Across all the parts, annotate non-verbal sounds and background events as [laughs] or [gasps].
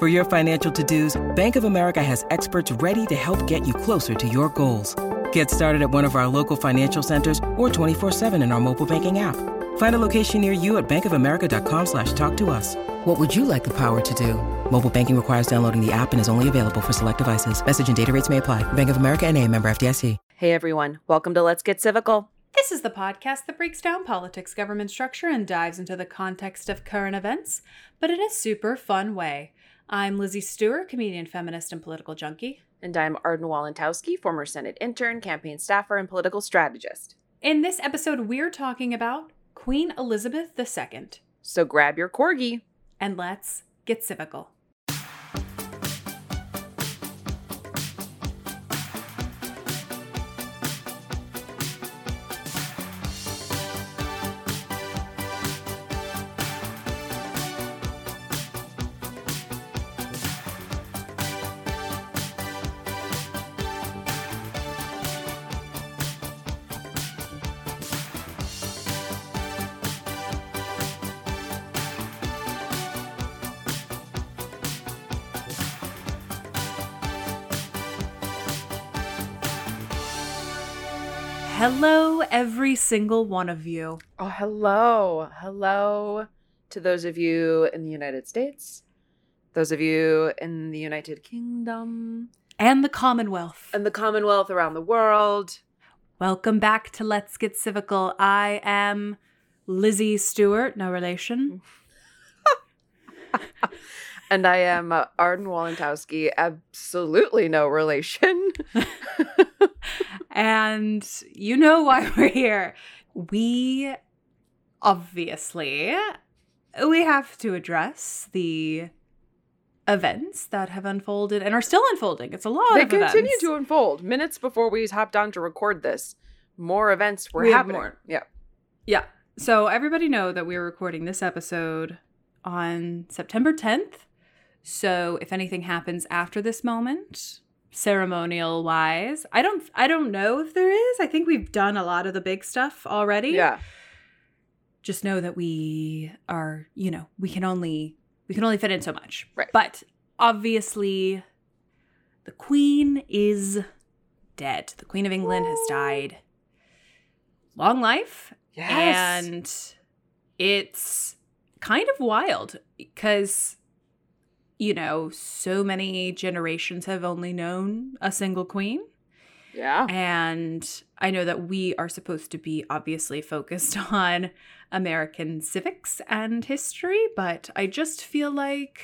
For your financial to-dos, Bank of America has experts ready to help get you closer to your goals. Get started at one of our local financial centers or 24-7 in our mobile banking app. Find a location near you at bankofamerica.com slash talk to us. What would you like the power to do? Mobile banking requires downloading the app and is only available for select devices. Message and data rates may apply. Bank of America and a member FDIC. Hey everyone, welcome to Let's Get Civical. This is the podcast that breaks down politics, government structure, and dives into the context of current events, but in a super fun way. I'm Lizzie Stewart, comedian, feminist, and political junkie. And I'm Arden Walentowski, former Senate intern, campaign staffer, and political strategist. In this episode, we're talking about Queen Elizabeth II. So grab your corgi and let's get civical. Every single one of you. Oh, hello. Hello to those of you in the United States, those of you in the United Kingdom, and the Commonwealth, and the Commonwealth around the world. Welcome back to Let's Get Civical. I am Lizzie Stewart, no relation. [laughs] and I am uh, Arden Walentowski, absolutely no relation. [laughs] and you know why we're here. We obviously we have to address the events that have unfolded and are still unfolding. It's a lot they continue events. to unfold. Minutes before we hopped on to record this, more events were We happening. more. Yeah. Yeah. So everybody know that we're recording this episode on September 10th. So if anything happens after this moment, ceremonial wise, I don't I don't know if there is. I think we've done a lot of the big stuff already. Yeah. Just know that we are, you know, we can only we can only fit in so much. Right. But obviously the queen is dead. The queen of England has died. Long life Yes. and it's kind of wild because, you know, so many generations have only known a single queen. yeah. And I know that we are supposed to be obviously focused [laughs] on American civics and history, but I just feel like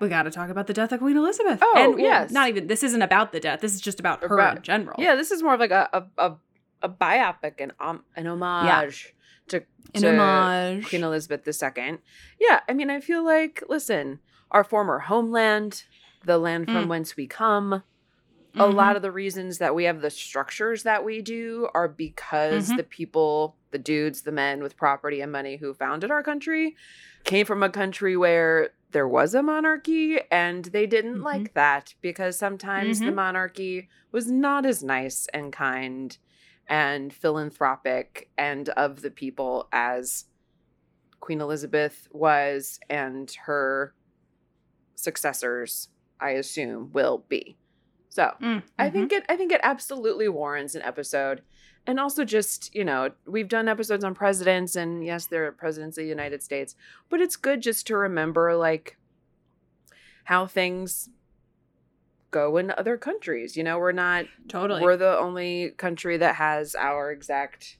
we got to talk about the death of Queen Elizabeth. Oh, and, well, yes. Not even, this isn't about the death. This is just about her About- in general. Yeah, this is more of like a a, a, a biopic and um, an homage to, to. Queen Elizabeth II. Yeah, I mean, I feel like listen, our former homeland, the land from Mm. whence we come, a Mm-hmm. lot of the reasons that we have the structures that we do are because Mhm. the people, the dudes, the men with property and money who founded our country came from a country where there was a monarchy and they didn't Mhm. like that because sometimes the Mhm. monarchy was not as nice and kind and philanthropic and of the people as Queen Elizabeth was and her successors, I assume, will be. So Mm, I mhm. think it I think it absolutely warrants an episode. And also just, you know, we've done episodes on presidents and yes, there are presidents of the United States, but it's good just to remember like how things go in other countries. You know, we're not totally. we're the only country that has our exact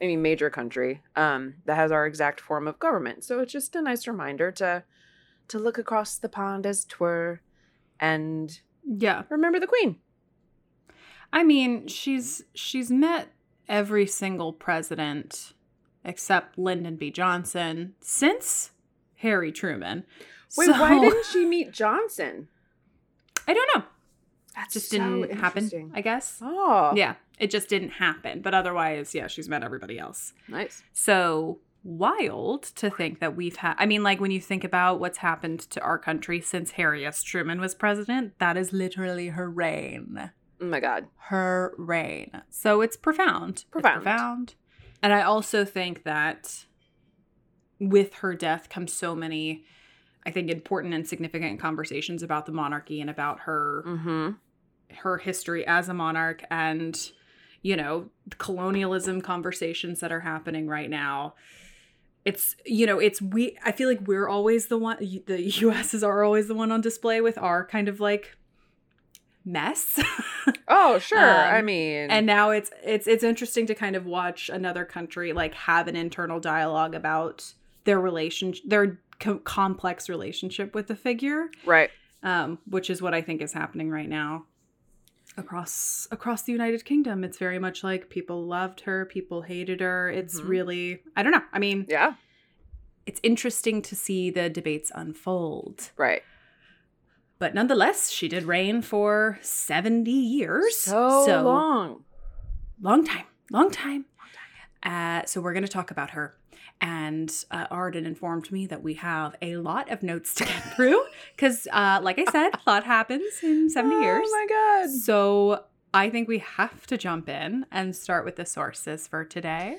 I mean major country um that has our exact form of government. So it's just a nice reminder to to look across the pond as twere and yeah. remember the queen. I mean, she's she's met every single president except Lyndon B. Johnson since Harry Truman. Wait, So- why didn't she meet Johnson? I don't know. that Just so didn't happen. I guess. Oh, Yeah, it just didn't happen. But otherwise, yeah, she's met everybody else. nice. So wild to think that we've had. I mean, like when you think about what's happened to our country since Harry S. Truman was president, that is literally her reign. Oh my god. Her reign. So it's profound. It's Profound. profound. And I also think that with her death comes so many, I think, important and significant conversations about the monarchy and about her Mm-hmm. her history as a monarch and you know colonialism conversations that are happening right now it's you know it's we i feel like we're always the one the [laughs] us is are always the one on display with our kind of like mess [laughs] Oh, sure. Um, I mean, and now it's it's it's interesting to kind of watch another country like have an internal dialogue about their relation their co- complex relationship with the figure right. um, which is what I think is happening right now across across the United Kingdom. It's very much like people loved her, people hated her. It's Mhm. really I don't know. I mean, Yeah. it's interesting to see the debates unfold. Right. But nonetheless, she did reign for 70 years. So, long. long time, long time. Uh, so we're going to talk about her. And uh, Arden informed me that we have a lot of notes to get through because, uh, like I said, [laughs] a lot happens in 70 years. Oh my god. So I think we have to jump in and start with the sources for today.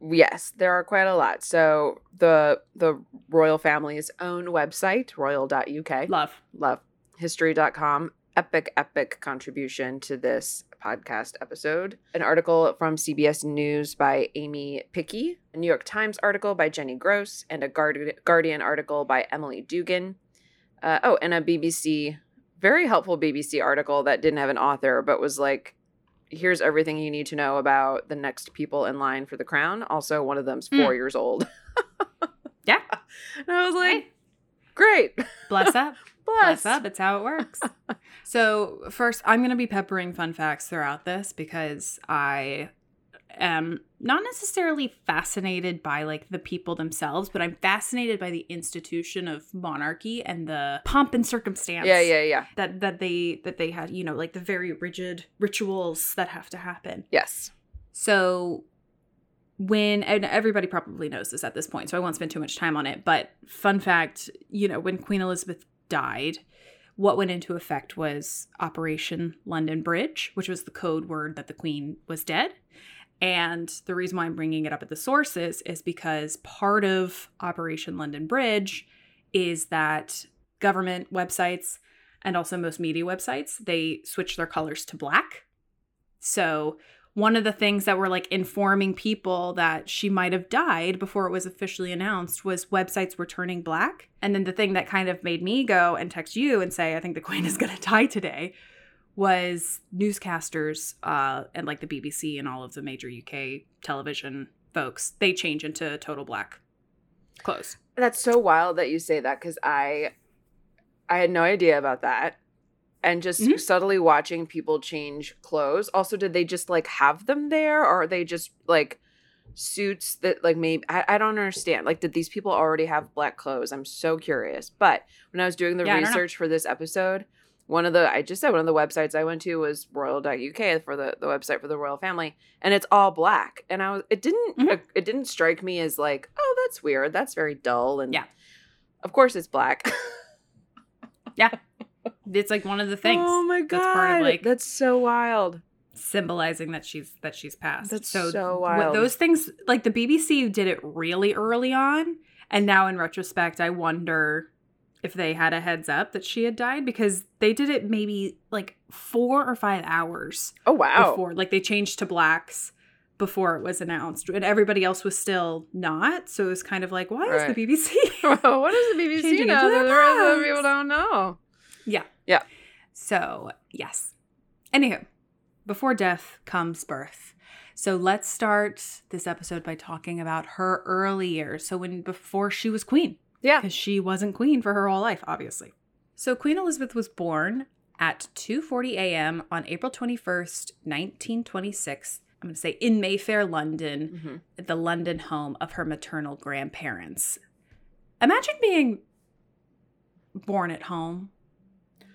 Yes, there are quite a lot. So the the royal family's own website, royal.uk, Love. love history.com epic epic contribution to this podcast episode an article from cbs news by amy pickey a new york times article by jenny gross and a Guardi- guardian article by emily dugan uh, oh and a bbc very helpful bbc article that didn't have an author but was like here's everything you need to know about the next people in line for the crown also one of them's four Mm. years old [laughs] Yeah. and i was like Hey. great Bless up. [laughs] bless Bless up. It's how it works. [laughs] so, first, I'm going to be peppering fun facts throughout this because I am not necessarily fascinated by like the people themselves, but I'm fascinated by the institution of monarchy and the pomp and circumstance. yeah yeah yeah That that they that they had, you know, like the very rigid rituals that have to happen. yes So when and everybody probably knows this at this point, so I won't spend too much time on it, but fun fact, you know, when Queen Elizabeth died, what went into effect was Operation London Bridge, which was the code word that the queen was dead. And the reason why I'm bringing it up at the sources is because part of Operation London Bridge is that government websites and also most media websites, they switch their colors to black. So one of the things that were like informing people that she might have died before it was officially announced was websites were turning black. And then the thing that kind of made me go and text you and say, I think the queen is going [laughs] to die today was newscasters uh, and like the BBC and all of the major UK television folks, they change into total black clothes. That's so wild that you say that because I, I had no idea about that, and just Mhm. subtly watching people change clothes. Also, did they just like have them there, or are they just like suits that like maybe I, I don't understand. Like, did these people already have black clothes? I'm so curious. But when I was doing the Yeah, I don't know. research for this episode, one of the I just said one of the websites I went to was royal.uk for the the website for the royal family and it's all black and I was it didn't Mhm. uh, it didn't strike me as like oh that's weird that's very dull and Yeah. of course it's black [laughs] It's like one of the [laughs] things. oh my god That's part of, like- that's so wild symbolizing that she's that she's passed. That's so so what- wild. those things like the BBC did it really early on and now in retrospect I wonder if they had a heads up that she had died because they did it maybe like 4 or 5 hours oh wow before like they changed to blacks before it was announced and everybody else was still not so it was kind of like why Right. is the BBC [laughs] what does the BBC know to that their the rest of the people don't know Yeah. So, yes. Anywho, before death comes birth. So let's start this episode by talking about her early years. So when before she was queen, yeah because she wasn't queen for her whole life, obviously. So Queen Elizabeth was born at 2:40 a.m. on April 21st, 1926. I'm going to say in Mayfair, London, Mhm. at the London home of her maternal grandparents. Imagine being born at home.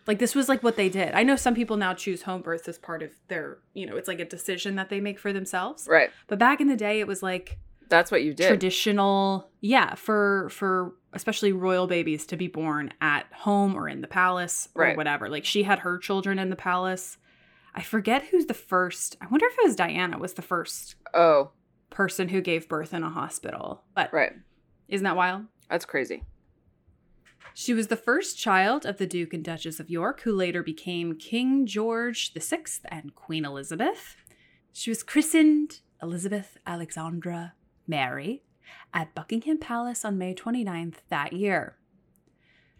Like this was like what they did. I know some people now choose home birth as part of their, you know, it's like a decision that they make for themselves. right But back in the day it was like that's what you did traditional, yeah, for for especially royal babies to be born at home or in the palace or Right. whatever. Like she had her children in the palace. I forget who's the first. I wonder if it was Diana was the first oh person who gave birth in a hospital. But right isn't that wild? that's crazy She was the first child of the Duke and Duchess of York, who later became King George VI and Queen Elizabeth. She was christened Elizabeth Alexandra Mary at Buckingham Palace on May 29th that year.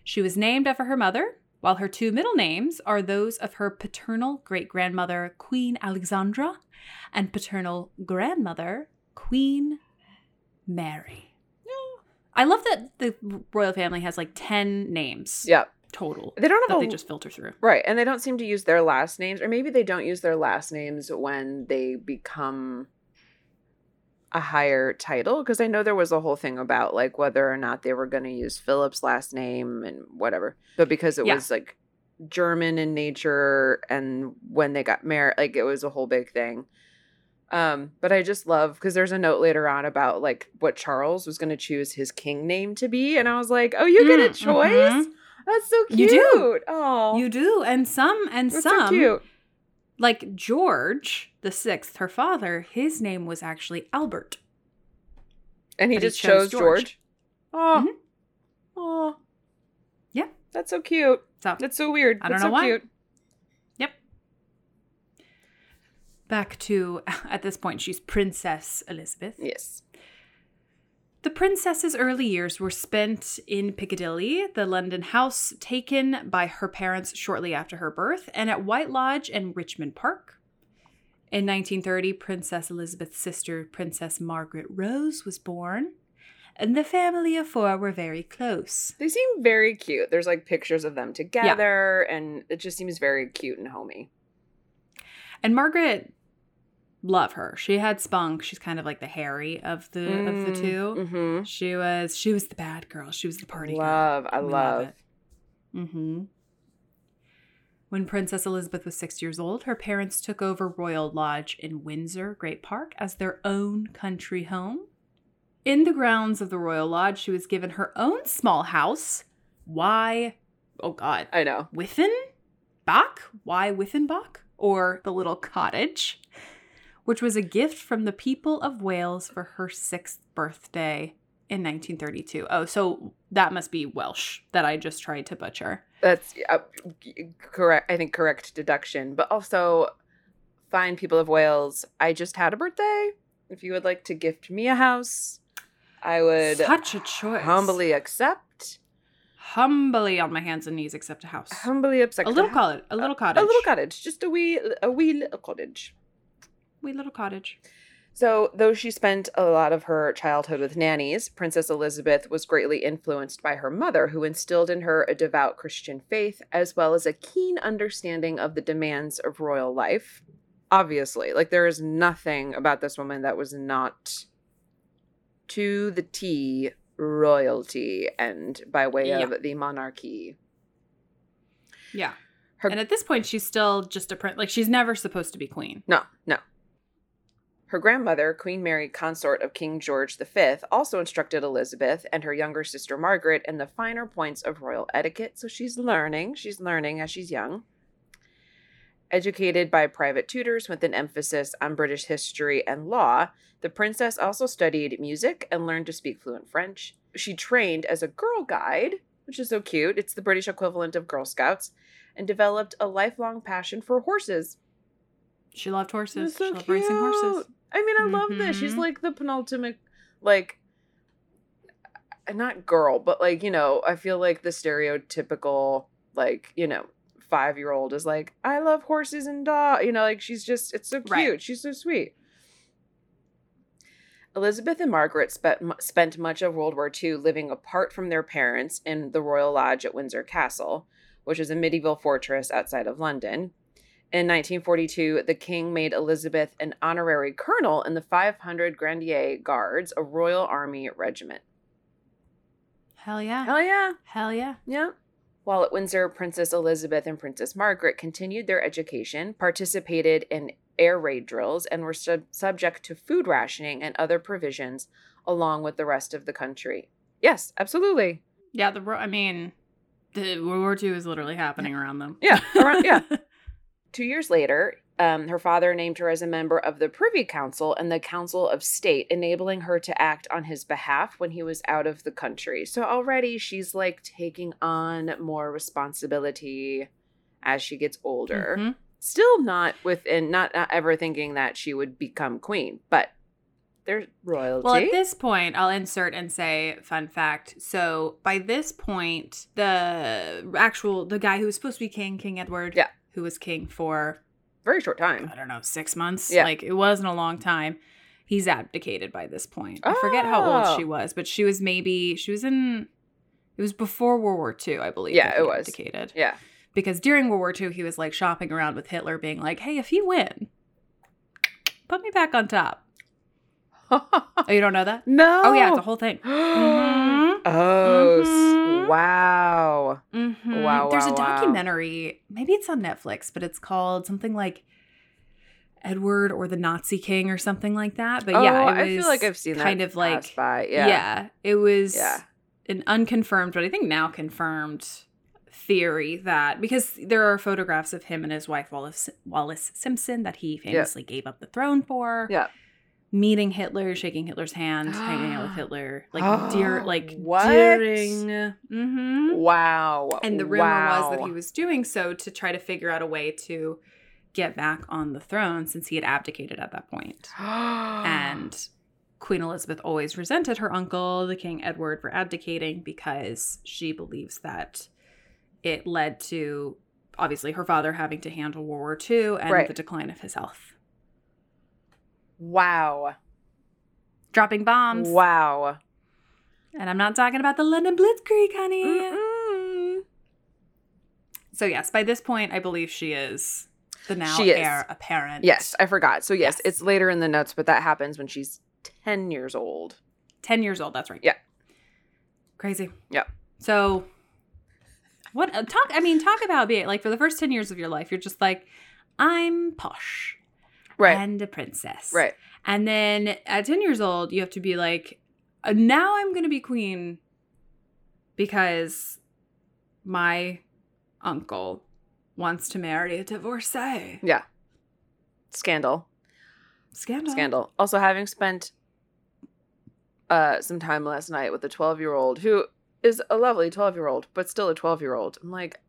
She was named after her mother, while her two middle names are those of her paternal great grandmother, Queen Alexandra, and paternal grandmother, Queen Mary. I love that the royal family has like 10 names yeah total they don't have they just filter through. Right. And they don't seem to use their last names, or maybe they don't use their last names when they become a higher title. Because I know there was a whole thing about like whether or not they were going to use Philip's last name and whatever. But because it Yeah. was like German in nature, and when they got married, like it was a whole big thing. Um, but I just love because there's a note later on about like what Charles was going to choose his king name to be, and I was like, "Oh, you get a Mm, choice? mhm. That's so cute." You do. Oh, You do, and some, and that's some, so cute. like George the Sixth, her father, his name was actually Albert. And he But he just chose chose George. George. Oh. Mhm. Oh. Yeah. That's so cute. So That's so weird. I don't That's know so why. cute. Yep. Back to [laughs] at this point, she's Princess Elizabeth. Yes. The princess's early years were spent in Piccadilly, the London house taken by her parents shortly after her birth, and at White Lodge and Richmond Park. In 1930, Princess Elizabeth's sister, Princess Margaret Rose, was born, and the family of four were very close. They seem very cute. There's like pictures of them together and it just seems very cute and homey. And Margaret, love her. She had spunk. She's kind of like the Harry of the of the 2 Mm-hmm. She was she was the bad girl. She was the party girl. Love. I We love. it. Mm-hmm. When Princess Elizabeth was six years old, her parents took over Royal Lodge in Windsor Great Park as their own country home. In the grounds of the Royal Lodge, she was given her own small house. Why? Oh God. I know. Withenbach? Why Withenbach? Or the little cottage, which was a gift from the people of Wales for her sixth birthday in 1932. Oh, so that must be Welsh that I just tried to butcher. That's uh, correct. I think correct deduction. But also, fine people of Wales. I just had a birthday. If you would like to gift me a house, I would Such a choice. humbly accept. humbly on my hands and knees, accept a house. Humbly accept a little cottage. A little cottage. A little cottage. Just a wee, a wee little cottage. Wee little cottage. So, though she spent a lot of her childhood with nannies, Princess Elizabeth was greatly influenced by her mother, who instilled in her a devout Christian faith as well as a keen understanding of the demands of royal life. Obviously, like there is nothing about this woman that was not to the T royalty and by way Yeah. of the monarchy. Yeah. Her- and at this point, she's still just a prince. Like she's never supposed to be queen. No, no. Her grandmother, Queen Mary, consort of King George V, also instructed Elizabeth and her younger sister Margaret in the finer points of royal etiquette. So she's learning. She's learning as she's young. Educated by private tutors with an emphasis on British history and law, the princess also studied music and learned to speak fluent French. She trained as a girl guide, which is so cute. It's the British equivalent of Girl Scouts, and developed a lifelong passion for horses. She loved horses. So she loved racing horses. I mean, I love this. She's Mhm. like the penultimate, like, uh, not girl, but like, you know, I feel like the stereotypical, like, you know, five year old is like, I love horses and dog. You know, like, she's just, it's so cute. Right. She's so sweet. Elizabeth and Margaret spent, spent much of World War II living apart from their parents in the Royal Lodge at Windsor Castle, which is a medieval fortress outside of London. In 1942, the king made Elizabeth an honorary colonel in the 500 Grenadier Guards, a Royal Army regiment. Hell yeah. Hell yeah. Hell yeah. Yeah. While at Windsor, Princess Elizabeth and Princess Margaret continued their education, participated in air raid drills, and were sub- subject to food rationing and other provisions along with the rest of the country. Yes, absolutely. Yeah. The I mean, the World War II is literally happening around them. Yeah, around, yeah. [laughs] Two years later, um, her father named her as a member of the Privy Council and the Council of State, enabling her to act on his behalf when he was out of the country. So already she's like taking on more responsibility as she gets older. Mhm. Still not within, not, not ever thinking that she would become queen, but there's royalty. Well, at this point, I'll insert and say fun fact. So by this point, the actual the guy who was supposed to be king, King Edward, Yeah. Who was king for Very short time. I don't know six months, Yeah. like it wasn't a long time. He's abdicated by this point. I forget how old Oh. she was, but she was maybe she was in. It was before World War II, I believe. Yeah, it was. abdicated. Yeah. because during World War II, he was like shopping around with Hitler, being like, "Hey, if you win, put me back on top." [laughs] Oh, you don't know that? no. Oh yeah, it's a whole thing. [gasps] Mhm. Oh, Mhm. wow. Mhm. Wow, There's wow, a wow. documentary, maybe it's on Netflix, but it's called something like Edward or the Nazi King or something like that. But yeah, Oh, it I feel like I've seen that kind of like by. yeah. Yeah. it was Yeah. an unconfirmed, but I think now confirmed theory that because there are photographs of him and his wife Wallis Wallis Simpson that he famously gave up the throne for. Yeah. Meeting Hitler, shaking Hitler's hand, hanging out with [gasps] Hitler, like Oh, dear, [gasps] like what? during. Mhm. Wow. And the rumor was that he was doing so to try to figure out a way to get back on the throne since he had abdicated at that point. [gasps] And Queen Elizabeth always resented her uncle, the King Edward, for abdicating because she believes that it led to obviously her father having to handle World War II and Right. the decline of his health. Wow. Dropping bombs. Wow. And I'm not talking about the London Blitzkrieg, honey. Mm-mm. So, yes, by this point, I believe she is the now She is. heir apparent. Yes, I forgot. So yes, Yes. it's later in the notes, but that happens when she's 10 years old. 10 years old, that's right. Yeah. Crazy. Yeah. So what uh, talk I mean talk about being like for the first 10 years of your life you're just like I'm posh Right. and a princess. right. And then at 10 years old you have to be like uh, now I'm going to be queen because my uncle wants to marry a divorcee. Yeah. Scandal. Scandal. Scandal. Also having spent uh some time last night with a 12-year-old who is a lovely 12-year-old, but still a 12-year-old. I'm like,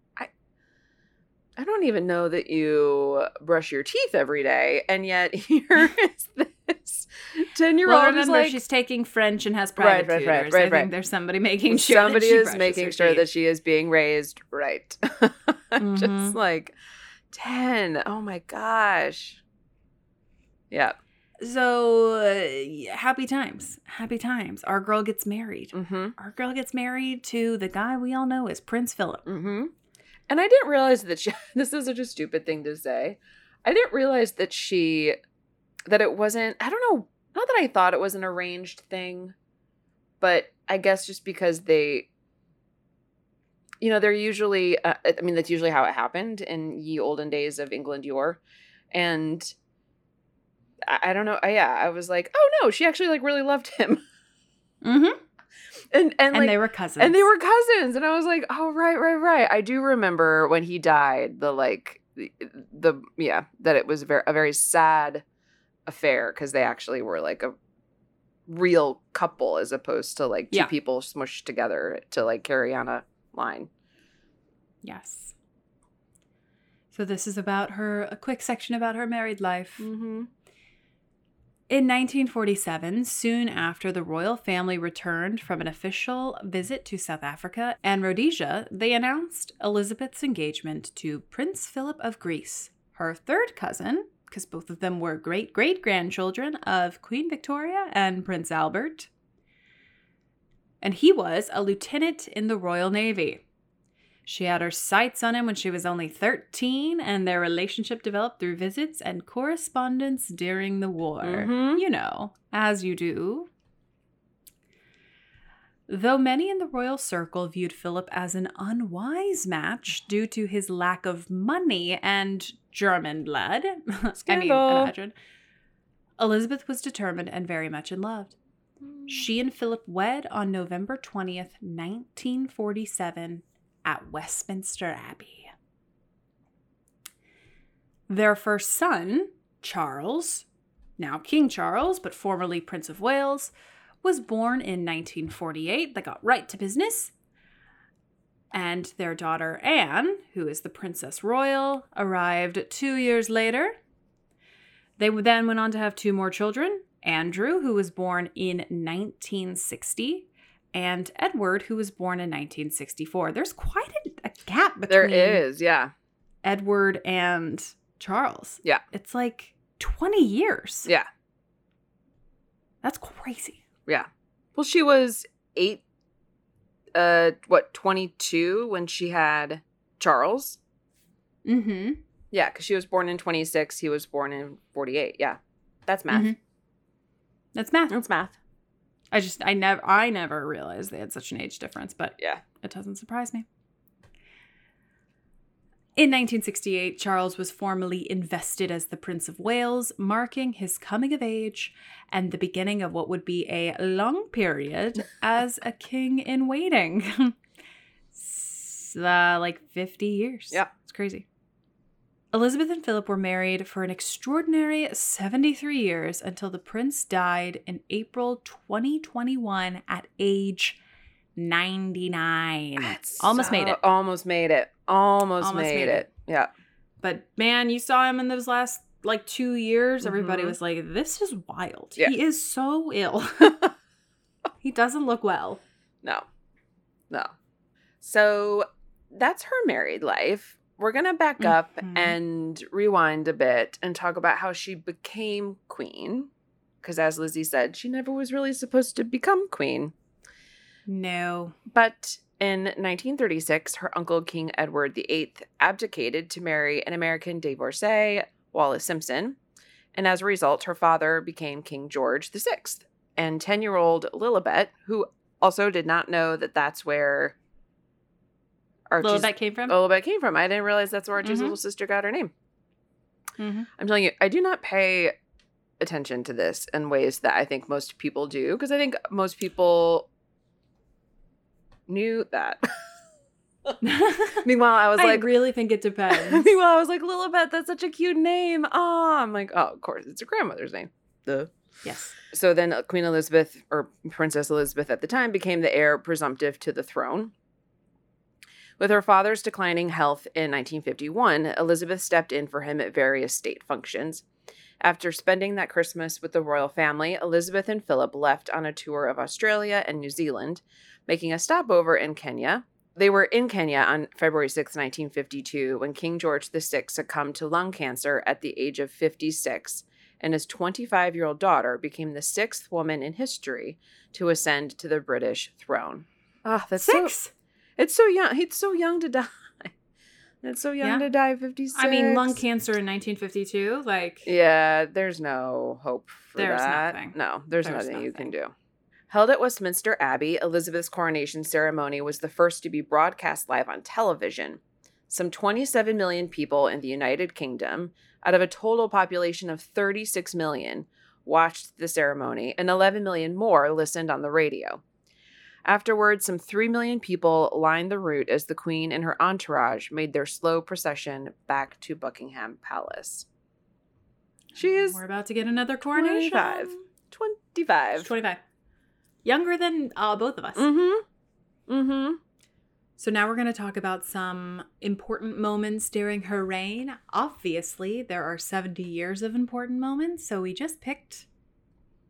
I don't even know that you brush your teeth every day, and yet [laughs] here [laughs] is this 10-year-old Well, remember like she's taking French and has Right, private right, right, tutors. right, I think there's somebody making sure that somebody she is making sure teeth. that she is being raised right. [laughs] Mhm. Just like 10. Oh my gosh. Yeah. So uh, happy times, happy times. Our girl gets married. Mm-hmm. Our girl gets married to the guy we all know is Prince Philip. Mm-hmm. And I didn't realize that she, [laughs] this is such a stupid thing to say. I didn't realize that she, that it wasn't, I don't know, not that I thought it was an arranged thing, but I guess just because they, you know, they're usually, uh, I mean, that's usually how it happened in ye olden days of England yore. And I, I don't know. I, yeah, I was like, oh no, she actually like really loved him. Mm-hmm. And, and, And like, they were cousins. and they were cousins. And I was like, oh, right, right, right. I do remember when he died, the like, the, the yeah, that it was very, a very sad affair because they actually were like a real couple as opposed to like two Yeah. people smushed together to like carry on a line. Yes. So this is about her, a quick section about her married life. Mm-hmm. In 1947, soon after the royal family returned from an official visit to South Africa and Rhodesia, they announced Elizabeth's engagement to Prince Philip of Greece, her third cousin, because both of them were great great grandchildren of Queen Victoria and Prince Albert. And he was a lieutenant in the Royal Navy. She had her sights on him when she was only 13, and their relationship developed through visits and correspondence during the war. Mhm. You know, as you do. Though many in the royal circle viewed Philip as an unwise match due to his lack of money and German blood, [laughs] I mean, imagine, Elizabeth was determined and very much in love. She and Philip wed on November 20th, 1947, at Westminster Abbey. Their first son, Charles, now King Charles, but formerly Prince of Wales, was born in 1948. They got right to business. And their daughter Anne, who is the Princess Royal, arrived two years later. They then went on to have two more children Andrew, who was born in 1960, and Edward, who was born in 1964. There's quite a, a gap between There is, yeah. Edward and Charles. Yeah. It's like 20 years. Yeah. That's crazy. Yeah. Well, she was eight, uh, what, 22 when she had Charles? Mm-hmm. Yeah, because she was born in 26. He was born in 48. Yeah. That's math. Mhm. That's math. That's math. I just I never I never realized they had such an age difference, but Yeah. it doesn't surprise me. In 1968, Charles was formally invested as the Prince of Wales, marking his coming of age and the beginning of what would be a long period [laughs] as a king in waiting. [laughs] Uh, like 50 years. Yeah. It's crazy. Elizabeth and Philip were married for an extraordinary 73 years until the prince died in April 2021 at age 99. That's Almost made it. Almost made it. Almost, Almost made, made it. it. Yeah. But man, you saw him in those last like two years. Everybody Mhm. was like, this is wild. Yeah. He is so ill. [laughs] he doesn't look well. No. No. So that's her married life. We're going to back up Mhm. and rewind a bit and talk about how she became queen. Because as Lizzie said, she never was really supposed to become queen. No. But in 1936, her uncle, King Edward VIII, abdicated to marry an American divorcee, Wallis Simpson. And as a result, her father became King George VI. And 10 year old Lilibet, who also did not know that that's where Archie's that came from? Lilibet came from. I didn't realize that's where Archie's Mhm. little sister got her name. Mhm. I'm telling you, I do not pay attention to this in ways that I think most people do because I think most people knew that. [laughs] [laughs] Meanwhile, I was I like, really think it [laughs] depends. meanwhile, I was like, Lilibet, that's such a cute name. Oh, I'm like, oh, of course, it's a grandmother's name. Duh. yes. So then Queen Elizabeth, or Princess Elizabeth at the time, became the heir presumptive to the throne. With her father's declining health in 1951, Elizabeth stepped in for him at various state functions. After spending that Christmas with the royal family, Elizabeth and Philip left on a tour of Australia and New Zealand, making a stopover in Kenya. They were in Kenya on February 6, 1952, when King George VI succumbed to lung cancer at the age of 56 and his 25 year old daughter became the sixth woman in history to ascend to the British throne. Ah, that's so. Six. It's so young. He's so young to [laughs] die. It's so young Yeah. to die. 56. I mean, lung cancer in 1952, like Yeah, there's no hope for There's that. nothing. No, there's, There's nothing, you can do. Held at Westminster Abbey, Elizabeth's coronation ceremony was the first to be broadcast live on television. Some 27 million people in the United Kingdom, out of a total population of 36 million, watched the ceremony, and 11 million more listened on the radio. Afterwards, some 3 million people lined the route as the Queen and her entourage made their slow procession back to Buckingham Palace. She is We're about to get another coronation. 25. 25. She's 25. Younger than uh, both of us. Mm-hmm. Mm-hmm. So now we're going to talk about some important moments during her reign. Obviously, there are 70 years of important moments, so we just picked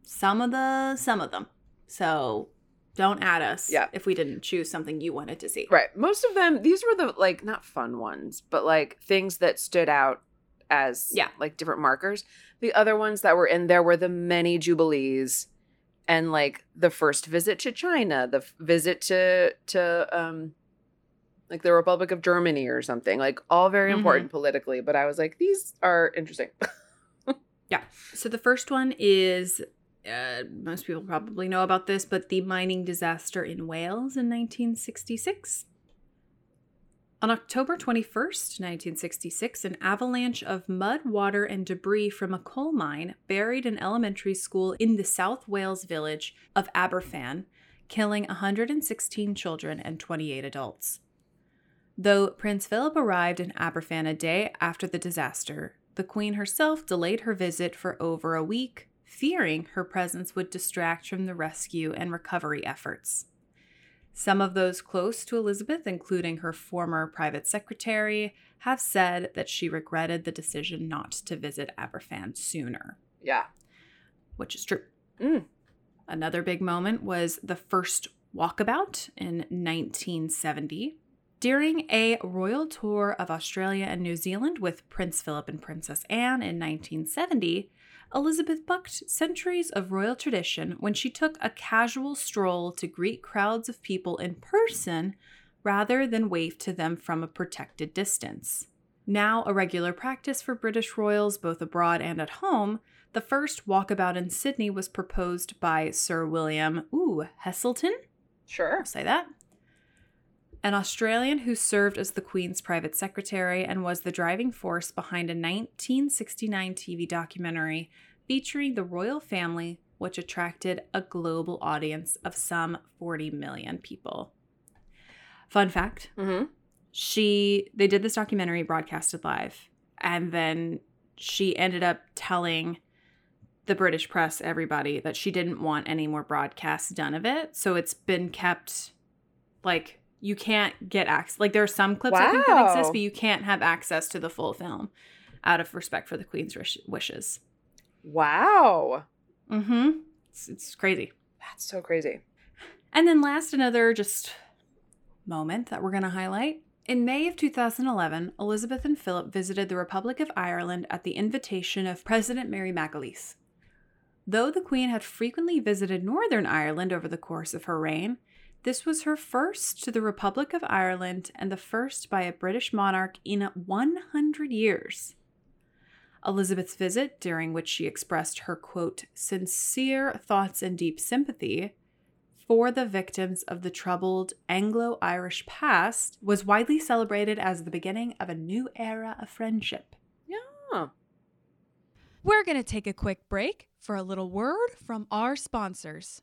some of the some of them. So don't add us Yeah. if we didn't choose something you wanted to see. Right. Most of them, these were the like not fun ones, but like things that stood out as Yeah. like different markers. The other ones that were in there were the many jubilees and like the first visit to China, the f- visit to to um like the Republic of Germany or something. Like all very Mhm. important politically, but I was like these are interesting. [laughs] Yeah. So the first one is uh, most people probably know about this, but the mining disaster in Wales in 1966. On October 21st, 1966, an avalanche of mud, water, and debris from a coal mine buried an elementary school in the South Wales village of Aberfan, killing 116 children and 28 adults. Though Prince Philip arrived in Aberfan a day after the disaster, the Queen herself delayed her visit for over a week, fearing her presence would distract from the rescue and recovery efforts. Some of those close to Elizabeth, including her former private secretary, have said that she regretted the decision not to visit Aberfan sooner, yeah. which is true. Mm. Another big moment was the first walkabout in 1970. During a royal tour of Australia and New Zealand with Prince Philip and Princess Anne in 1970, Elizabeth bucked centuries of royal tradition when she took a casual stroll to greet crowds of people in person rather than wave to them from a protected distance. Now a regular practice for British royals both abroad and at home, the first walkabout in Sydney was proposed by Sir William Ooh Heseltine. Sure. I'll say that. An Australian who served as the Queen's private secretary and was the driving force behind a 1969 TV documentary featuring the royal family, which attracted a global audience of some 40 million people. Fun fact Mm-hmm. she they did this documentary broadcasted live and then she ended up telling the british press everybody that she didn't want any more broadcasts done of it so it's been kept like you can't get access like there are some clips i think that Wow. exist but you can't have access to the full film out of respect for the queen's wish- wishes Wow. mm-hmm it's, it's crazy That's so crazy. And then last, another just moment that we're going to highlight. In May of 2011, Elizabeth and Philip visited the Republic of Ireland at the invitation of President Mary McAleese. Though the Queen had frequently visited Northern Ireland over the course of her reign, this was her first to the Republic of Ireland and the first by a British monarch in 100 years. Elizabeth's visit, during which she expressed her quote, sincere thoughts and deep sympathy for the victims of the troubled Anglo Irish past, was widely celebrated as the beginning of a new era of friendship. Yeah. We're going to take a quick break for a little word from our sponsors.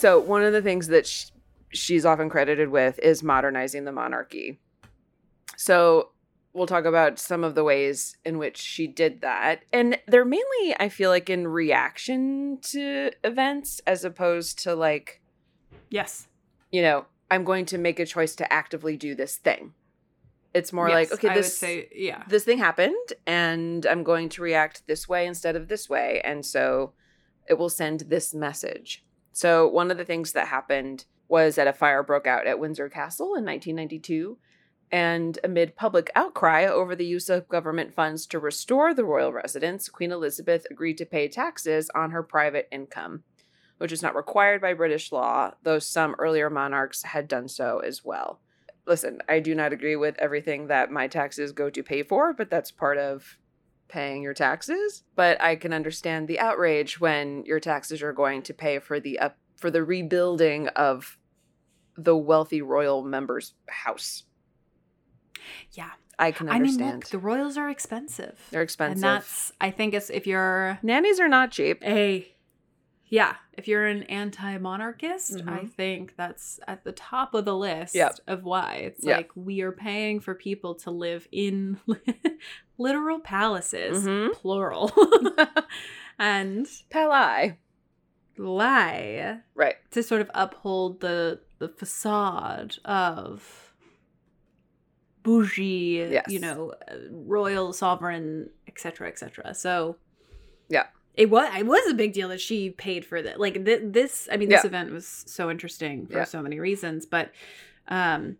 So one of the things that sh- she's often credited with is modernizing the monarchy. So we'll talk about some of the ways in which she did that, and they're mainly, I feel like, in reaction to events as opposed to like, Yes. you know, I'm going to make a choice to actively do this thing. It's more like, okay, this say yeah. this thing happened and I'm going to react this way instead of this way. And so it will send this message. So, one of the things that happened was that a fire broke out at Windsor Castle in 1992. And amid public outcry over the use of government funds to restore the royal residence, Queen Elizabeth agreed to pay taxes on her private income, which is not required by British law, though some earlier monarchs had done so as well listen, I do not agree with everything that my taxes go to pay for, but that's part of paying your taxes. But I can understand the outrage when your taxes are going to pay for the up for the rebuilding of the wealthy royal member's house. Yeah. I can I mean, understand. look, the royals are expensive. They're expensive. And that's I think it's if you're Nannies are not cheap. a yeah, if you're an anti-monarchist, I Mhm. think that's at the top of the list Yep. of why. It's Yep. like we are paying for people to live in [laughs] literal palaces, Mhm. plural. [laughs] and Palai. lie Right. to sort of uphold the the facade of bougie, Yes. you know, uh, royal sovereign, etc., etc. So, Yeah. it was it was a big deal that she paid for that. Like th- this, I mean, this Yeah. event was so interesting for Yeah. so many reasons, but um,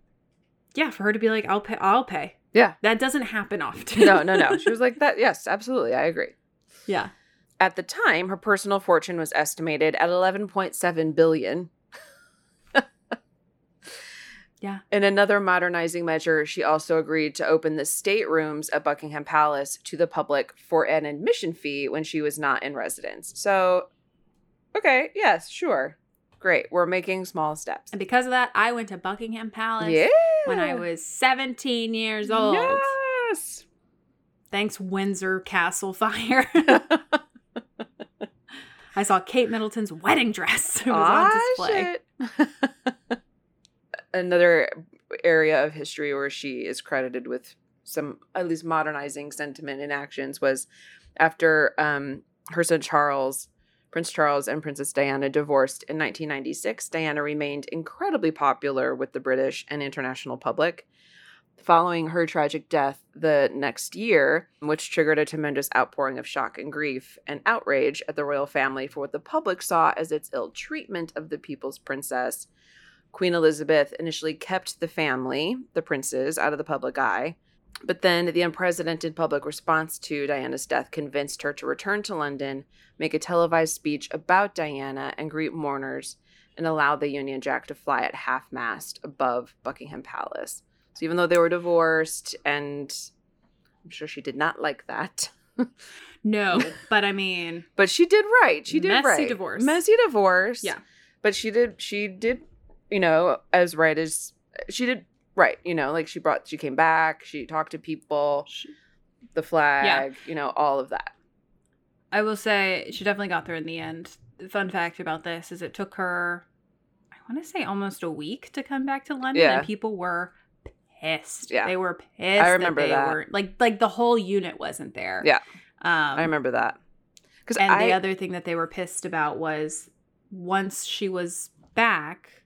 yeah, for her to be like, "I'll pay, I'll pay," Yeah. that doesn't happen often. No, no, no. [laughs] She was like that. Yes, absolutely. I agree. yeah, At the time, her personal fortune was estimated at 11.7 billion. [laughs] yeah. In another modernizing measure, she also agreed to open the staterooms at Buckingham Palace to the public for an admission fee when she was not in residence. So, okay, yes, sure. Great. We're making small steps. And because of that, I went to Buckingham Palace Yeah. When I was 17 years old. Yes. Thanks, Windsor Castle Fire. [laughs] [laughs] I saw Kate Middleton's wedding dress. [laughs] It was on display. Ah, shit. Another area of history where she is credited with some at least modernizing sentiment and actions was after um, her son Charles, Prince Charles, and Princess Diana divorced in 1996. Diana remained incredibly popular with the British and international public. Following her tragic death the next year, which triggered a tremendous outpouring of shock and grief and outrage at the royal family for what the public saw as its ill treatment of the people's princess, Queen Elizabeth initially kept the family, the princes, out of the public eye. But then the unprecedented public response to Diana's death convinced her to return to London, make a televised speech about Diana, and greet mourners, and allow the Union Jack to fly at half mast above Buckingham Palace. So even though they were divorced, and I'm sure she did not like that, No, [laughs] but I mean, but she did right. She did Messy right. divorce. Messy divorce. Yeah. But she did. She did. You know, as right as she did. Right. You know, like she brought. She came back. She talked to people. The flag. You know, all of that. I will say she definitely got there in the end. The fun fact about this is it took her, I want to say almost a week to come back to London, Yeah. and people were pissed. Yeah. they were pissed. I remember that. They that. Were, like, like the whole unit wasn't there. Yeah. Um, I remember that. And I. the other thing that they were pissed about was once she was back.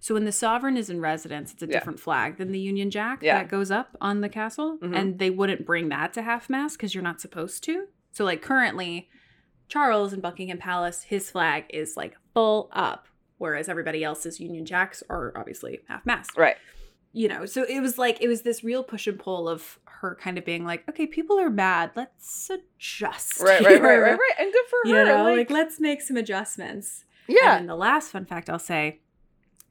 So when the sovereign is in residence, it's a Yeah. different flag than the Union Jack Yeah. that goes up on the castle, Mhm. and they wouldn't bring that to half mast because you're not supposed to. So like currently, Charles in Buckingham Palace, his flag is like full up, whereas everybody else's Union Jacks are obviously half mast Right. you know so it was like it was this real push and pull of her kind of being like okay people are mad let's adjust Right, right, right, right, right. And good for you her. know like, like, let's make some adjustments yeah. and then the last fun fact i'll say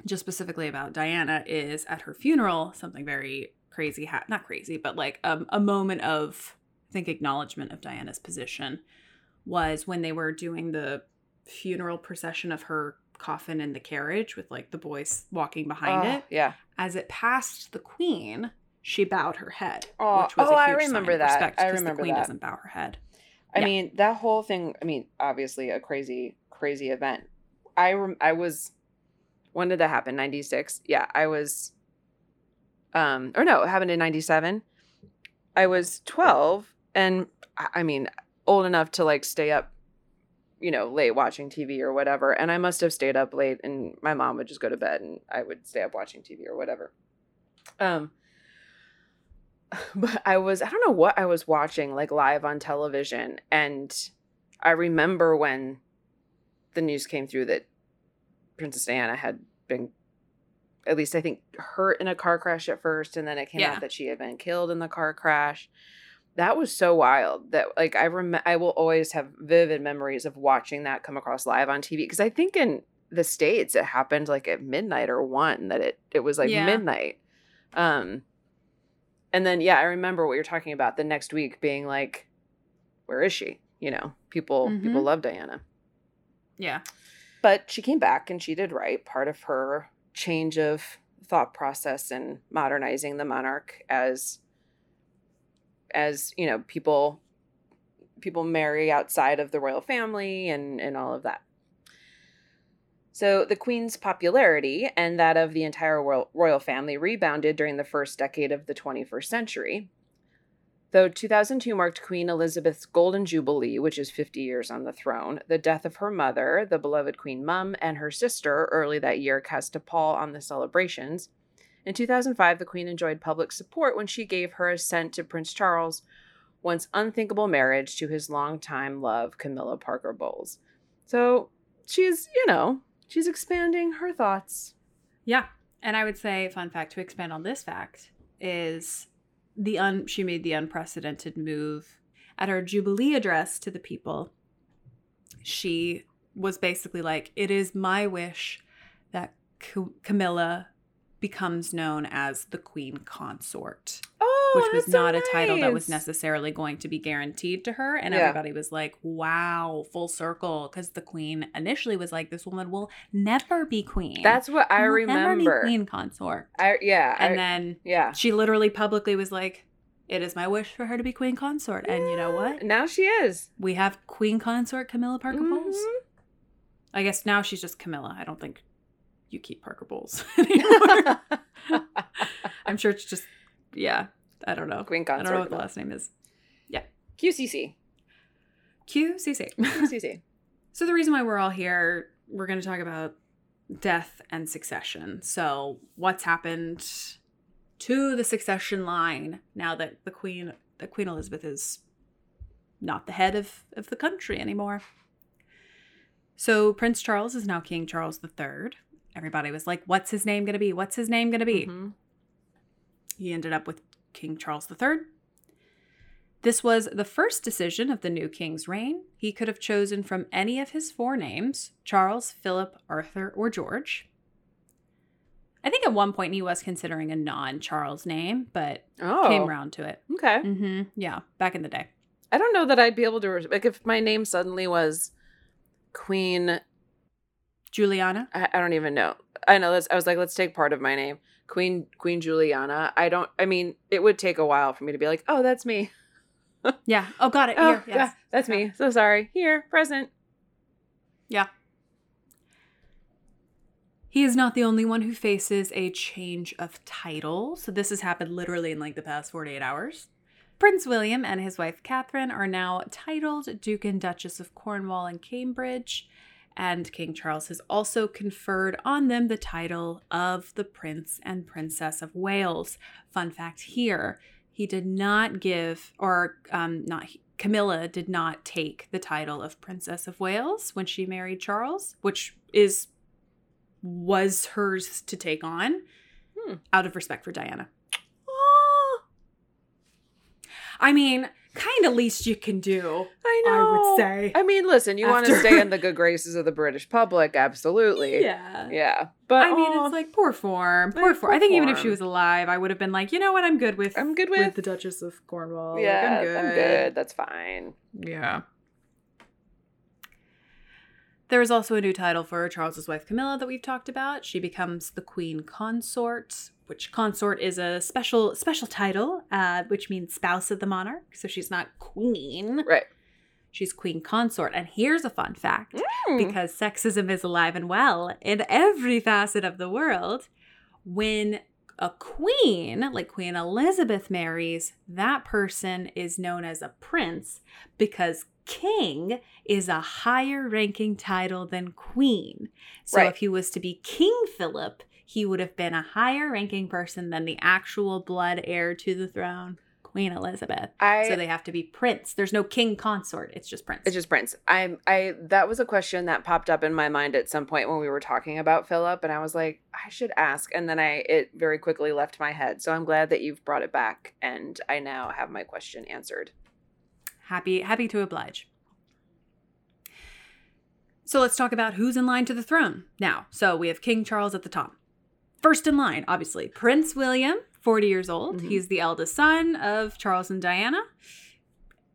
just specifically about diana is at her funeral something very crazy ha- not crazy but like um, a moment of i think acknowledgement of diana's position was when they were doing the funeral procession of her coffin in the carriage with like the boys walking behind Oh, it Yeah. as it passed the queen, she bowed her head. Oh, which was oh, a I huge remember sign of that. Respect, I remember the queen that. doesn't bow her head. I Yeah. mean, that whole thing, I mean, obviously a crazy, crazy event. I rem- I was when did that happen? 96. Yeah, I was um or no, it happened in 97. I was 12 and I mean, old enough to like stay up you know, late watching TV or whatever. And I must have stayed up late and my mom would just go to bed and I would stay up watching TV or whatever. Um [sighs] but I was I don't know what I was watching like live on television and I remember when the news came through that Princess Diana had been at least I think hurt in a car crash at first and then it came Yeah. out that she had been killed in the car crash. That was so wild that like I rem- I will always have vivid memories of watching that come across live on TV because I think in the states it happened like at midnight or 1 that it it was like Yeah. midnight. Um and then yeah, I remember what you're talking about the next week being like where is she? You know, people people Mhm. love Diana. Yeah. But she came back and she did right. Part of her change of thought process and modernizing the monarch as as, you know, people people marry outside of the royal family and and all of that. So the queen's popularity and that of the entire royal, family rebounded during the first decade of the 21st century. Though 2002 marked Queen Elizabeth's Golden Jubilee, which is 50 years on the throne, the death of her mother, the beloved Queen Mum, and her sister early that year cast a pall on the celebrations. In 2005, the Queen enjoyed public support when she gave her assent to Prince Charles' once unthinkable marriage to his longtime love, Camilla Parker Bowles. So she's, you know, she's expanding her thoughts. Yeah. And I would say, fun fact to expand on this fact is the un she made the unprecedented move at her jubilee address to the people. She was basically like, "It is my wish that Ca- Camilla becomes known as the queen consort." Oh, which was so not a title that was necessarily going to be guaranteed to her. And Yeah. everybody was like, wow, full circle. Because the queen initially was like, this woman will never be queen. That's what I Will never be remember. queen consort. I yeah, And I- then yeah. she literally publicly was like, it is my wish for her to be queen consort. And you know what? Now she is. We have queen consort Camilla Parker Bowles. Mhm. I guess now she's just Camilla. I don't think you keep Parker Bowles [laughs] [laughs] anymore. I'm sure it's just, yeah, I don't know. Queen I don't know what the last name is. Yeah. QCC. QCC. QCC. [laughs] so the reason why we're all here, we're going to talk about death and succession. So what's happened to the succession line now that the queen, that Queen Elizabeth is not the head of, of the country anymore. So Prince Charles is now King Charles III. Everybody was like, what's his name going to be? What's his name going to be? Mhm. He ended up with King Charles III. This was the first decision of the new king's reign. He could have chosen from any of his four names Charles, Philip, Arthur, or George. I think at one point he was considering a non Charles name, but Oh. came around to it. Okay. Mm-hmm. Yeah, back in the day. I don't know that I'd be able to like if my name suddenly was Queen. Juliana? I, I don't even know. I know. Let's. I was like, let's take part of my name, Queen Queen Juliana. I don't. I mean, it would take a while for me to be like, oh, that's me. [laughs] Yeah. Oh, got it. Oh, Here. Yes. yeah, that's me. So sorry. Here, present. Yeah. He is not the only one who faces a change of title. So this has happened literally in like the past 48 hours. Prince William and his wife Catherine are now titled Duke and Duchess of Cornwall and Cambridge. And King Charles has also conferred on them the title of the Prince and Princess of Wales. Fun fact here he did not give, or um, not, Camilla did not take the title of Princess of Wales when she married Charles, which is was hers to take on Hmm. out of respect for Diana. I mean, kind of least you can do. I know. I would say. I mean, listen, you want to stay in [laughs] the good graces of the British public, absolutely. Yeah. Yeah. But I mean, aw, it's like poor form, poor Like, form. I poor think even if she was alive, I would have been like, you know what, I'm good with. I'm good with- the Duchess of Cornwall. Like, yeah, I'm good. I'm good. That's fine. Yeah. There is also a new title for Charles's wife Camilla that we've talked about. She becomes the Queen Consort, which consort is a special special title, uh, which means spouse of the monarch. So she's not queen. Right. She's Queen Consort. And here's a fun fact Hmm. because sexism is alive and well in every facet of the world. When a queen, like Queen Elizabeth, marries, that person is known as a prince because king is a higher ranking title than queen. So Right. if he was to be King Philip, he would have been a higher ranking person than the actual blood heir to the throne, Queen Elizabeth. I so they have to be prince. There's no king consort. It's just prince. It's just Prince. I'm I that was a question that popped up in my mind at some point when we were talking about Philip and I was like, I should ask and then I it very quickly left my head. So I'm glad that you've brought it back and I now have my question answered. happy happy to oblige. So let's talk about who's in line to the throne now. So we have King Charles at the top. First in line, obviously, Prince William, 40 years old. Mhm. He's the eldest son of Charles and Diana.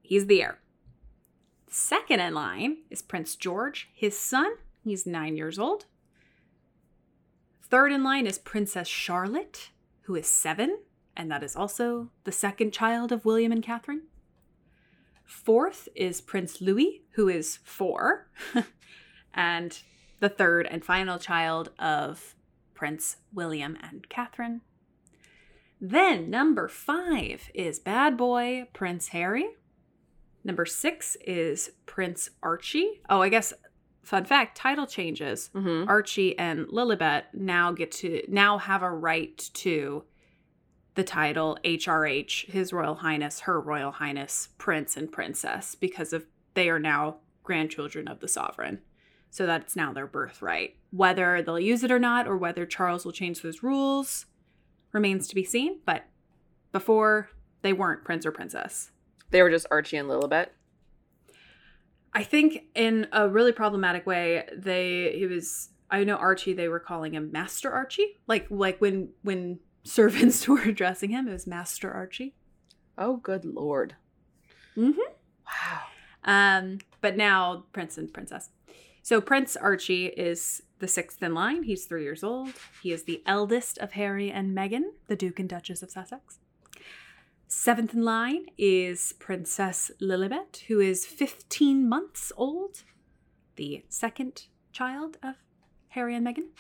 He's the heir. Second in line is Prince George, his son. He's nine years old. Third in line is Princess Charlotte, who is seven, and that is also the second child of William and Catherine. Fourth is Prince Louis, who is four, [laughs] and the third and final child of Prince William and Catherine. Then number five is bad boy Prince Harry. Number six is Prince Archie. Oh, I guess fun fact: title changes. Mhm. Archie and Lilibet now get to now have a right to the title HRH, His Royal Highness, Her Royal Highness, Prince and Princess, because of they are now grandchildren of the sovereign. So that's now their birthright. Whether they'll use it or not, or whether Charles will change those rules, remains to be seen. But before they weren't prince or princess. They were just Archie and Lilibet. I think in a really problematic way, they he was I know Archie they were calling him Master Archie. Like like when when [laughs] servants were addressing him, it was Master Archie. Oh good lord. Mm-hmm. Wow. Um but now Prince and Princess. So Prince Archie is the sixth in line. He's 3 years old. He is the eldest of Harry and Meghan, the Duke and Duchess of Sussex. Seventh in line is Princess Lilibet, who is 15 months old, the second child of Harry and Meghan.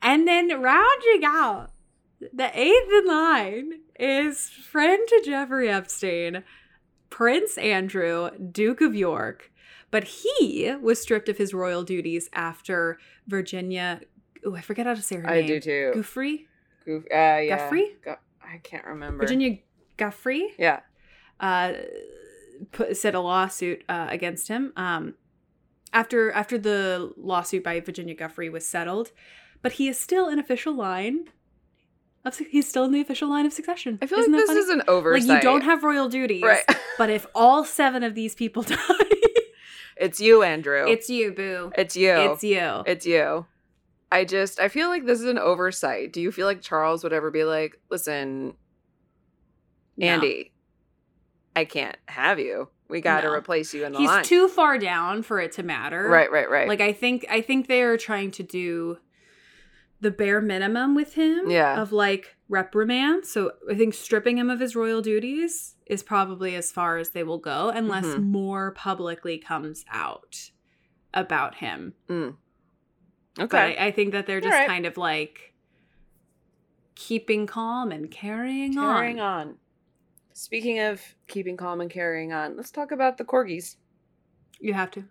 And then rounding out the eighth in line is friend to Jeffrey Epstein, Prince Andrew, Duke of York. But he was stripped of his royal duties after Virginia. Oh, I forget how to say her I name. I do too. Guffrey? Goof, uh, yeah. Guffrey? Gu- I can't remember. Virginia Guffrey? Yeah. uh, put, said a lawsuit uh, against him um, after after the lawsuit by Virginia Guffrey was settled, but he is still an official line. Of, he's still in the official line of succession. I feel Isn't like this funny? is an oversight. like you don't have royal duties, Right. but if all seven of these people [laughs] die, it's you, Andrew. it's you, boo. it's you. It's you. It's you. I just I feel like this is an oversight. Do you feel like Charles would ever be like, "Listen, No. Andy, I can't have you. We got to No. replace you in the he's line." too far down for it to matter. right, right, right. Like I think I think they are trying to do the bare minimum with him Yeah. of like reprimand. So I think stripping him of his royal duties is probably as far as they will go unless Mhm. more publicly comes out about him. Mm. But Okay. I, I think that they're just Alright. kind of like keeping calm and carrying, carrying on. on. Speaking of keeping calm and carrying on, let's talk about the corgis. You have to.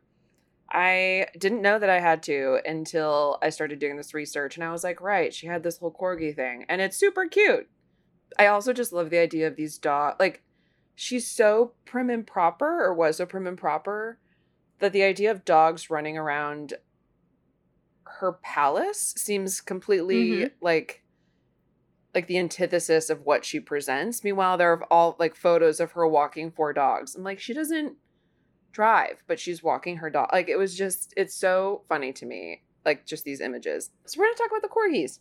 I didn't know that I had to until I started doing this research and I was like, right, she had this whole corgi thing and it's super cute. I also just love the idea of these dog like she's so prim and proper or was so prim and proper that the idea of dogs running around her palace seems completely Mhm. like like the antithesis of what she presents. Meanwhile, there are all like photos of her walking four dogs. I'm like, she doesn't drive, but she's walking her dog. Like it was just, it's so funny to me. Like just these images. So we're gonna talk about the corgis.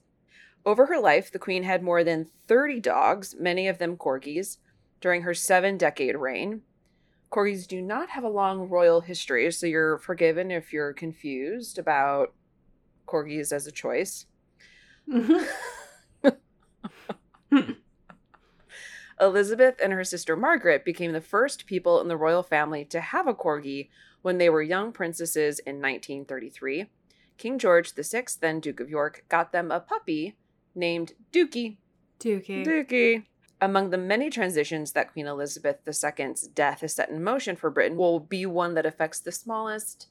Over her life, the queen had more than 30 dogs, many of them corgis, during her seven decade reign. Corgis do not have a long royal history, so you're forgiven if you're confused about corgis as a choice. Mm-hmm. [laughs] [laughs] Elizabeth and her sister Margaret became the first people in the royal family to have a corgi when they were young princesses in 1933. King George VI, then Duke of York, got them a puppy named Dookie. Dookie. Dookie. Among the many transitions that Queen Elizabeth II's death has set in motion for Britain will be one that affects the smallest,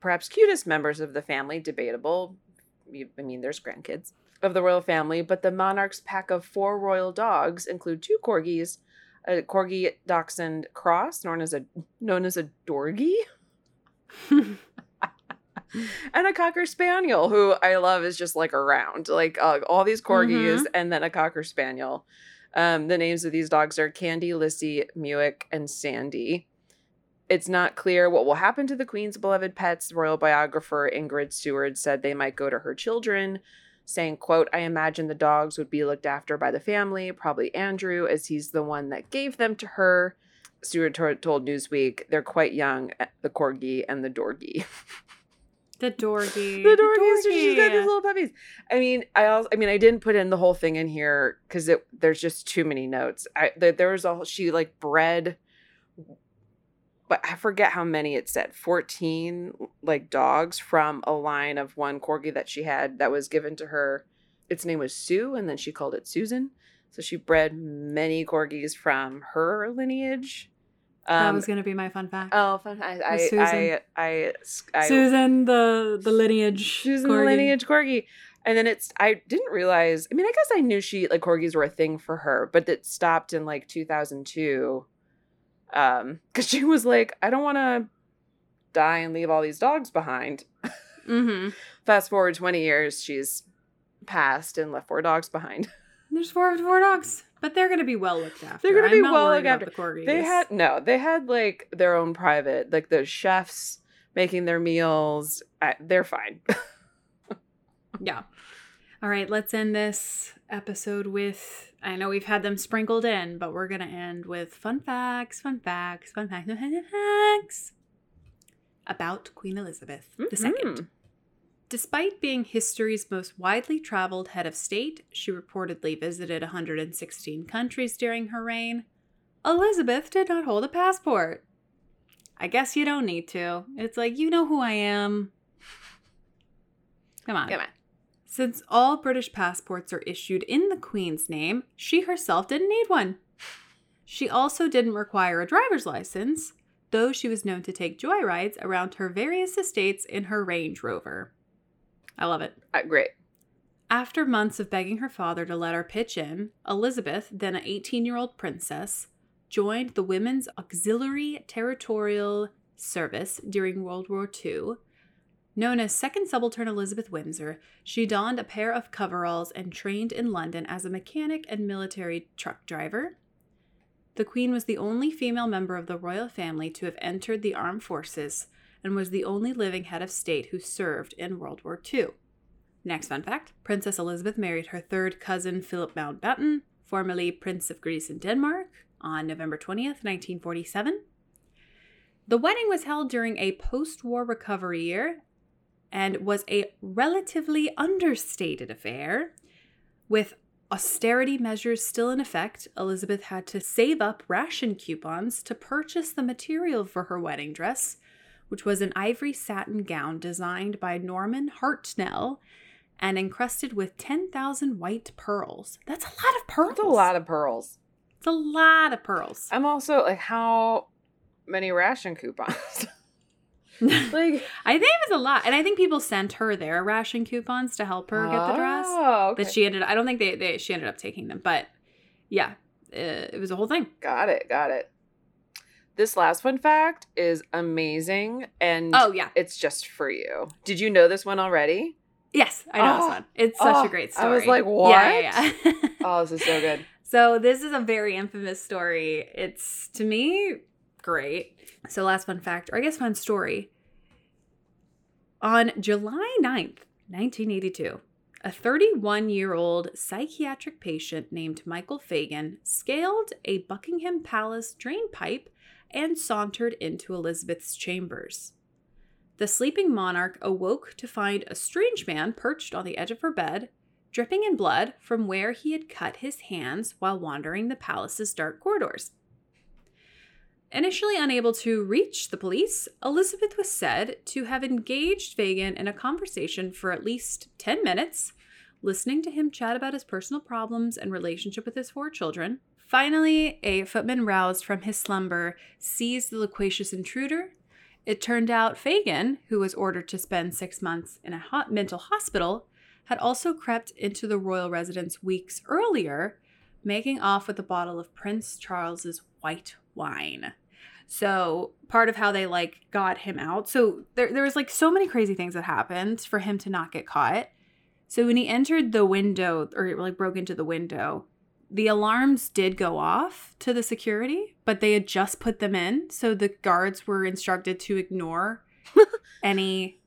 perhaps cutest members of the family, debatable. I mean, there's grandkids of the royal family, but the monarch's pack of four royal dogs include two corgis, a corgi dachshund cross, known as a known as a dorgie, [laughs] and a cocker spaniel, who I love is just like around, like uh, all these corgis, and then a cocker spaniel. Um, the names of these dogs are Candy, Lissy, Muick, and Sandy. It's not clear what will happen to the Queen's beloved pets. Royal biographer Ingrid Seward said they might go to her children, saying, quote, I imagine the dogs would be looked after by the family, probably Andrew, as he's the one that gave them to her. Seward told Newsweek, they're quite young, eh, the corgi and the dorgie. [laughs] The dorgy. [laughs] the dorgies, she's got these little puppies. I mean, I also, I mean, I didn't put in the whole thing in here because it there's just too many notes. I there, there was a she like bred, but I forget how many it said. Fourteen like dogs from a line of one corgi that she had that was given to her. Its name was Sue, and then she called it Susan. So she bred many corgis from her lineage. That Um, was going to be my fun fact. oh, fun! I I, Susan. I I I Susan, the the lineage. She's in the corgi. lineage corgi. And then it's I didn't realize I mean, I guess I knew she like corgis were a thing for her, but it stopped in like 2002. Um, because she was like, I don't want to die and leave all these dogs behind. Mm-hmm. [laughs] Fast forward 20 years, she's passed and left four dogs behind. There's four four dogs, but they're going to be well looked after. They're gonna I'm be well looked about after. The corgis. They had no, they had like their own private, like the chefs making their meals. I, they're fine. [laughs] Yeah. All right, let's end this episode with I know we've had them sprinkled in, but we're going to end with fun facts, fun facts, fun facts, fun facts about Queen Elizabeth II. Despite being history's most widely traveled head of state, she reportedly visited 116 countries during her reign. Elizabeth did not hold a passport. I guess you don't need to. It's like, you know who I am. Come on. Come on. Since all British passports are issued in the Queen's name, she herself didn't need one. She also didn't require a driver's license, though she was known to take joyrides around her various estates in her Range Rover. I love it. Uh, great. After months of begging her father to let her pitch in, Elizabeth, then an 18 year old princess, joined the Women's Auxiliary Territorial Service during World War II. Known as Second Subaltern Elizabeth Windsor, she donned a pair of coveralls and trained in London as a mechanic and military truck driver. The Queen was the only female member of the royal family to have entered the armed forces and was the only living head of state who served in World War II. Next fun fact Princess Elizabeth married her third cousin Philip Mountbatten, formerly Prince of Greece and Denmark, on November 20th, 1947. The wedding was held during a post war recovery year and was a relatively understated affair. With austerity measures still in effect, Elizabeth had to save up ration coupons to purchase the material for her wedding dress, which was an ivory satin gown designed by Norman Hartnell and encrusted with 10,000 white pearls. That's a lot of pearls. That's a lot of pearls. It's a lot of pearls. I'm also like, how many ration coupons? [laughs] [laughs] Like I think it was a lot, and I think people sent her their ration coupons to help her get the dress. Oh, okay. But she ended. I don't think they, they she ended up taking them, but yeah, uh, it was a whole thing. got it, got it. This last fun fact is amazing and Oh yeah, it's just for you. Did you know this one already? yes, I know Oh, this ah, one. It's such oh, a ah, great story. I was like, Yeah, yeah, yeah. [laughs] Oh, this is so good. So this is a very infamous story. It's to me great. So last fun fact, or I guess fun story. On July 9th, 1982, a 31-year-old psychiatric patient named Michael Fagan scaled a Buckingham Palace drain pipe and sauntered into Elizabeth's chambers. The sleeping monarch awoke to find a strange man perched on the edge of her bed, dripping in blood from where he had cut his hands while wandering the palace's dark corridors. Initially unable to reach the police, Elizabeth was said to have engaged Fagan in a conversation for at least 10 minutes, listening to him chat about his personal problems and relationship with his four children. Finally, a footman roused from his slumber seized the loquacious intruder. It turned out Fagan, who was ordered to spend six months in a hot mental hospital, had also crept into the royal residence weeks earlier, making off with a bottle of Prince Charles's white wine. So part of how they like got him out. So there there was like so many crazy things that happened for him to not get caught. So when he entered the window or like broke into the window, the alarms did go off to the security, but they had just put them in. So the guards were instructed to ignore [laughs] any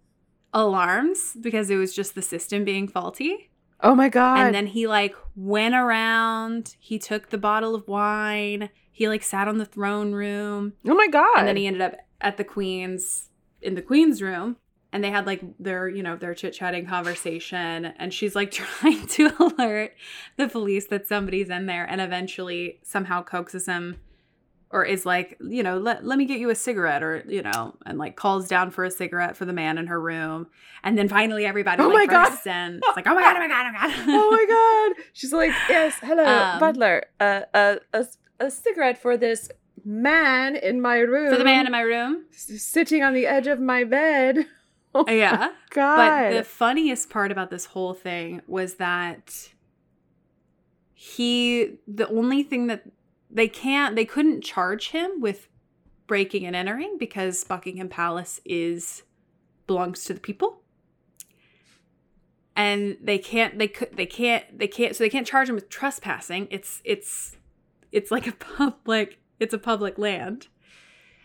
alarms because it was just the system being faulty. Oh my god. And then he like went around, he took the bottle of wine, he like sat on the throne room, oh my god. and then he ended up at the queen's in the queen's room and they had like their you know their chit-chatting conversation and she's like [laughs] trying to alert the police that somebody's in there and eventually somehow coaxes him or is like you know let, let me get you a cigarette or you know and like calls down for a cigarette for the man in her room and then finally everybody Oh like my God. in [laughs] it's like oh my god oh my god oh my god oh my god. She's like, yes, hello, Um, butler. Uh, uh, a, a cigarette for this man in my room. for the man in my room sitting on the edge of my bed. [laughs] [laughs] Oh yeah God. But the funniest part about this whole thing was that he, the only thing that they can't, they couldn't charge him with breaking and entering because Buckingham Palace is belongs to the people. And they can't, they could, they can't, they can't, so they can't charge him with trespassing. It's, it's, it's like a [laughs] public, it's a public land.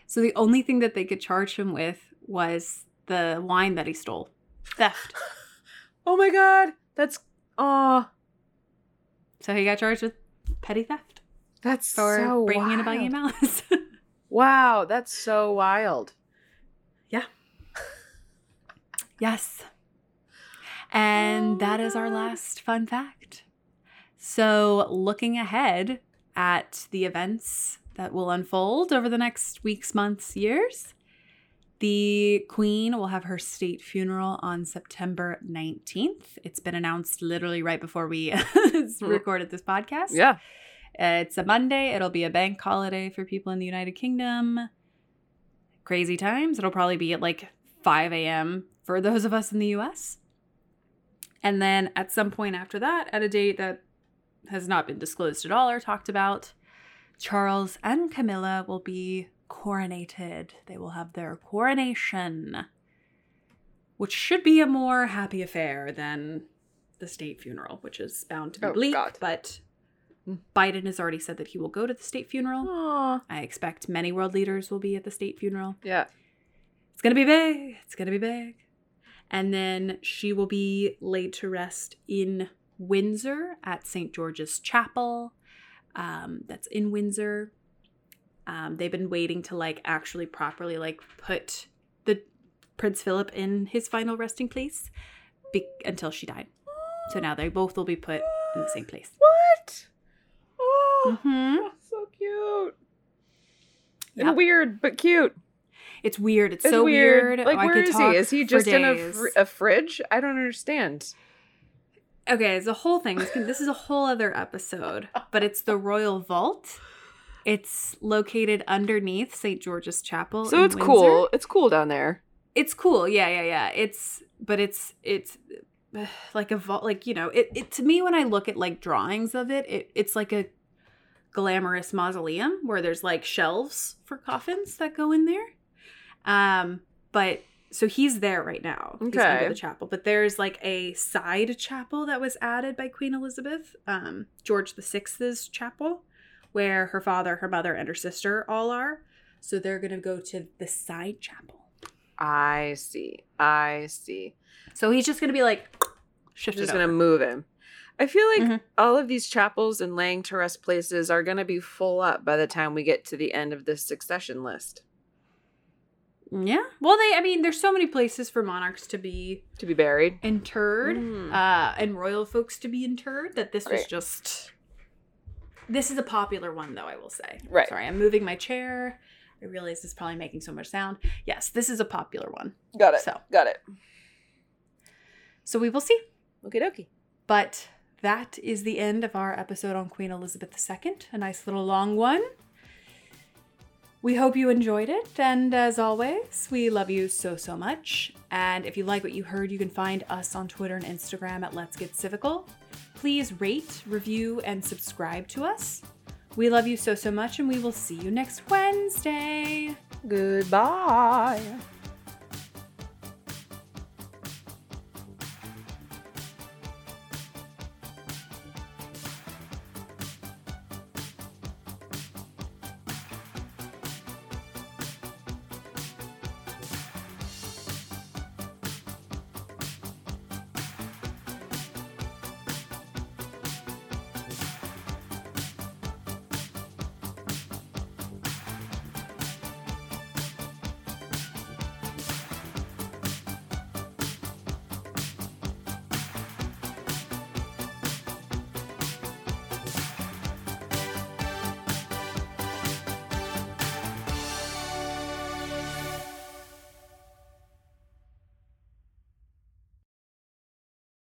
So the only thing that they could charge him with was the wine that he stole. Theft. [laughs] oh my god. That's oh, So he got charged with petty theft that's for so breaking wild. into Buckingham Palace. [laughs] Wow, that's so wild. Yeah. [laughs] yes. And oh that is our last fun fact. So, looking ahead at the events that will unfold over the next weeks, months, years, the Queen will have her state funeral on September 19th. It's been announced literally right before we [laughs] hmm. recorded this podcast. Yeah. It's a Monday. It'll be a bank holiday for people in the United Kingdom. Crazy times. It'll probably be at like 5 a.m. for those of us in the US. And then at some point after that, at a date that has not been disclosed at all or talked about, Charles and Camilla will be coronated. They will have their coronation, which should be a more happy affair than the state funeral, which is bound to be Oh, bleak. God. But Biden has already said that he will go to the state funeral. Aw. I expect many world leaders will be at the state funeral. Yeah. It's going to be big. It's going to be big. And then she will be laid to rest in Windsor at St. George's Chapel. Um, that's in Windsor. Um, they've been waiting to like actually properly like put the Prince Philip in his final resting place be- until she died. So now they both will be put in the same place. What? Oh, Mhm. that's so cute. Yep. And weird, but cute. It's weird. It's, It's so weird. Like, Oh, where is he? Is he just in a, fr- a fridge? I don't understand. Okay, it's a whole thing. This, can, this is a whole other episode, but it's the Royal Vault. It's located underneath St. George's Chapel. So it's Windsor. cool. It's cool down there. it's cool. Yeah, yeah, yeah. It's but it's it's [sighs] like a vault like you know it, it to me when i look at like drawings of it, it it's like a glamorous mausoleum where there's like shelves for coffins that go in there um but so he's there right now he's under Okay. the chapel but there's like a side chapel that was added by queen elizabeth um george the sixth's chapel where her father her mother and her sister all are so they're gonna go to the side chapel I see. I see. so he's just gonna be like I'm just gonna move him. I feel like Mhm. all of these chapels and laying to rest places are gonna be full up by the time we get to the end of this succession list. Yeah. Well, they, I mean, there's so many places for monarchs to be To be buried. interred Mm. uh, and royal folks to be interred that this was just. This is a popular one, though, I will say. Right. Sorry, I'm moving my chair. I realize this is probably making so much sound. Yes, this is a popular one. Got it. So. Got it. So we will see. Okie dokie. But that is the end of our episode on Queen Elizabeth II. A nice little long one. We hope you enjoyed it, and as always, we love you so, so much. And if you like what you heard, you can find us on Twitter and Instagram at Let's Get Civical. Please rate, review, and subscribe to us. We love you so, so much, and we will see you next Wednesday. Goodbye.